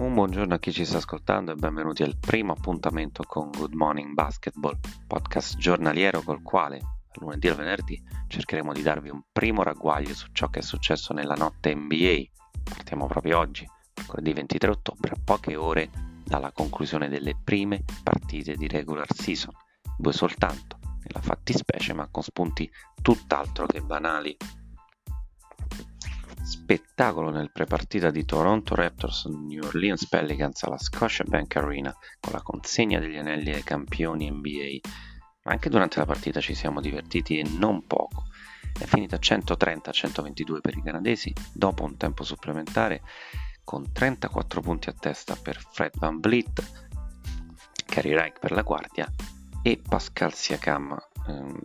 Un buongiorno a chi ci sta ascoltando e benvenuti al primo appuntamento con Good Morning Basketball, podcast giornaliero col quale lunedì al venerdì cercheremo di darvi un primo ragguaglio su ciò che è successo nella notte NBA. Partiamo proprio oggi, mercoledì 23 ottobre, a poche ore dalla conclusione delle prime partite di regular season, due soltanto, nella fattispecie ma con spunti tutt'altro che banali spettacolo nel prepartita di Toronto Raptors New Orleans Pelicans alla Scotiabank Arena con la consegna degli anelli ai campioni NBA. Ma anche durante la partita ci siamo divertiti e non poco. È finita 130-122 per i canadesi dopo un tempo supplementare con 34 punti a testa per Fred Van Vliet, Kerry Reich per la guardia e Pascal Siakam ehm,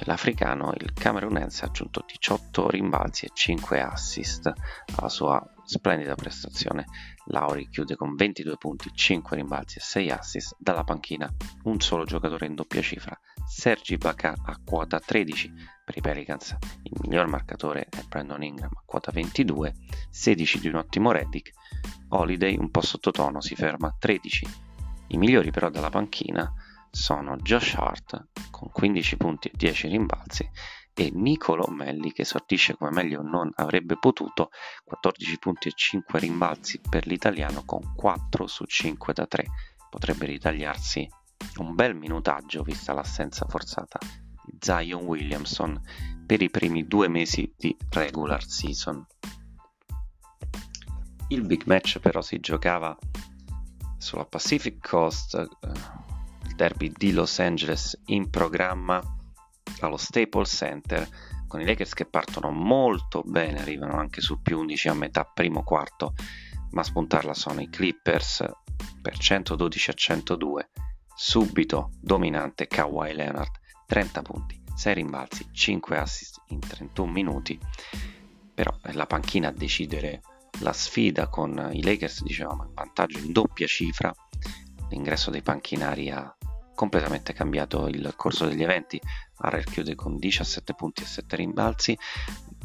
L'africano, il camerunense, ha aggiunto 18 rimbalzi e 5 assist alla sua splendida prestazione. Lauri chiude con 22 punti, 5 rimbalzi e 6 assist dalla panchina. Un solo giocatore in doppia cifra, Sergi Baca a quota 13 per i Pelicans. Il miglior marcatore è Brandon Ingram a quota 22, 16 di un ottimo Reddick. Holiday un po' sottotono, si ferma a 13. I migliori però dalla panchina sono Josh Hart con 15 punti e 10 rimbalzi e Nicolo Melli che sortisce come meglio non avrebbe potuto 14 punti e 5 rimbalzi per l'italiano con 4 su 5 da 3 potrebbe ritagliarsi un bel minutaggio vista l'assenza forzata di Zion Williamson per i primi due mesi di regular season. Il big match però si giocava sulla Pacific Coast eh, derby di Los Angeles in programma allo Staples Center con i Lakers che partono molto bene, arrivano anche su più 11 a metà primo quarto, ma a spuntarla sono i Clippers per 112 a 102. Subito dominante Kawhi Leonard, 30 punti, 6 rimbalzi, 5 assist in 31 minuti. Però è la panchina a decidere la sfida con i Lakers, dicevamo, in vantaggio in doppia cifra. L'ingresso dei panchinari ha completamente cambiato il corso degli eventi. Harrell chiude con 17 punti e 7 rimbalzi.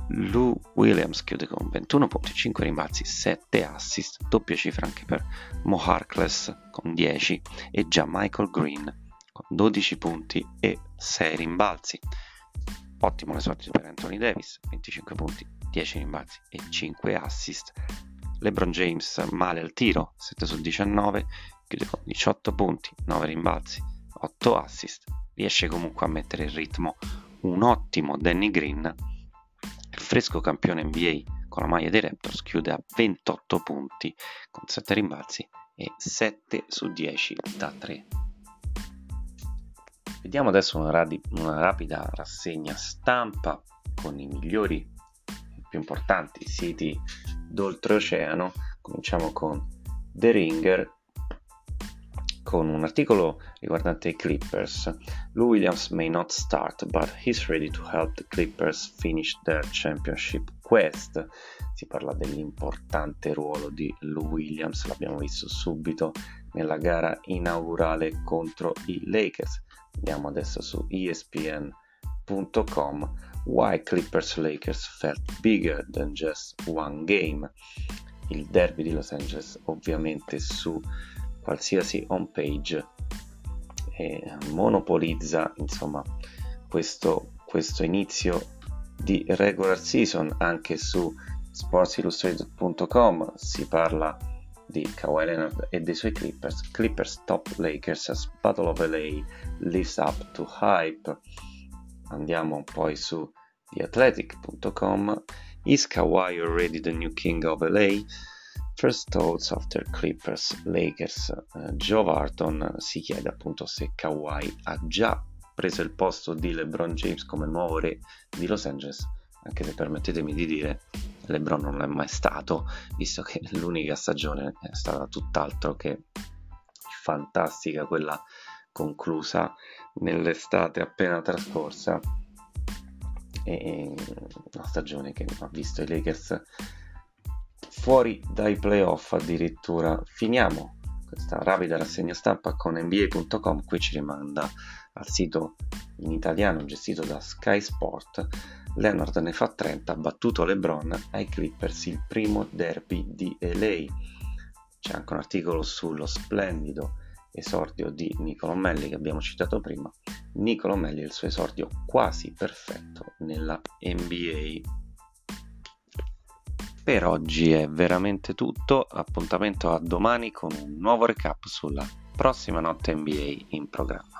Lou Williams chiude con 21 punti, 5 rimbalzi, 7 assist, doppia cifra anche per Mo Harkless con 10 e già Michael Green con 12 punti e 6 rimbalzi. Ottimo le sorti per Anthony Davis, 25 punti, 10 rimbalzi e 5 assist. LeBron James male al tiro, 7 su 19, chiude con 18 punti, 9 rimbalzi, 8 assist, riesce comunque a mettere in ritmo un ottimo Danny Green, fresco campione NBA con la maglia dei Raptors chiude a 28 punti con 7 rimbalzi e 7 su 10 da 3. Vediamo adesso una, radi- una rapida rassegna stampa con i migliori e più importanti siti d'oltreoceano. Cominciamo con The Ringer con un articolo riguardante i Clippers. Lou Williams may not start, but he's ready to help the Clippers finish their championship quest. Si parla dell'importante ruolo di Lou Williams, l'abbiamo visto subito nella gara inaugurale contro i Lakers. Andiamo adesso su ESPN.com. Why Clippers Lakers felt bigger than just one game. Il derby di Los Angeles ovviamente su qualsiasi home page e monopolizza insomma questo, questo inizio di regular season anche su sportsillustrated.com si parla di Kawhi Leonard e dei suoi Clippers. Clippers top Lakers Battle of LA lives up to hype. Andiamo poi su theathletic.com is Kawhi already the new king of LA First Thoughts After Clippers Lakers eh, Joe Varton si chiede appunto se Kawhi ha già preso il posto di LeBron James come nuovo re di Los Angeles anche se permettetemi di dire LeBron non è mai stato visto che l'unica stagione è stata tutt'altro che fantastica quella conclusa nell'estate appena trascorsa. E una stagione che ha visto i Lakers fuori dai playoff addirittura. Finiamo questa rapida rassegna stampa con NBA.com, qui ci rimanda al sito in italiano gestito da Sky Sport, Leonard ne fa 30, ha battuto LeBron ai Clippers il primo derby di LA. C'è anche un articolo sullo splendido esordio di Nicolo Melli che abbiamo citato prima. Nicolo Melli e il suo esordio quasi perfetto nella NBA. Per oggi è veramente tutto, appuntamento a domani con un nuovo recap sulla prossima notte NBA in programma.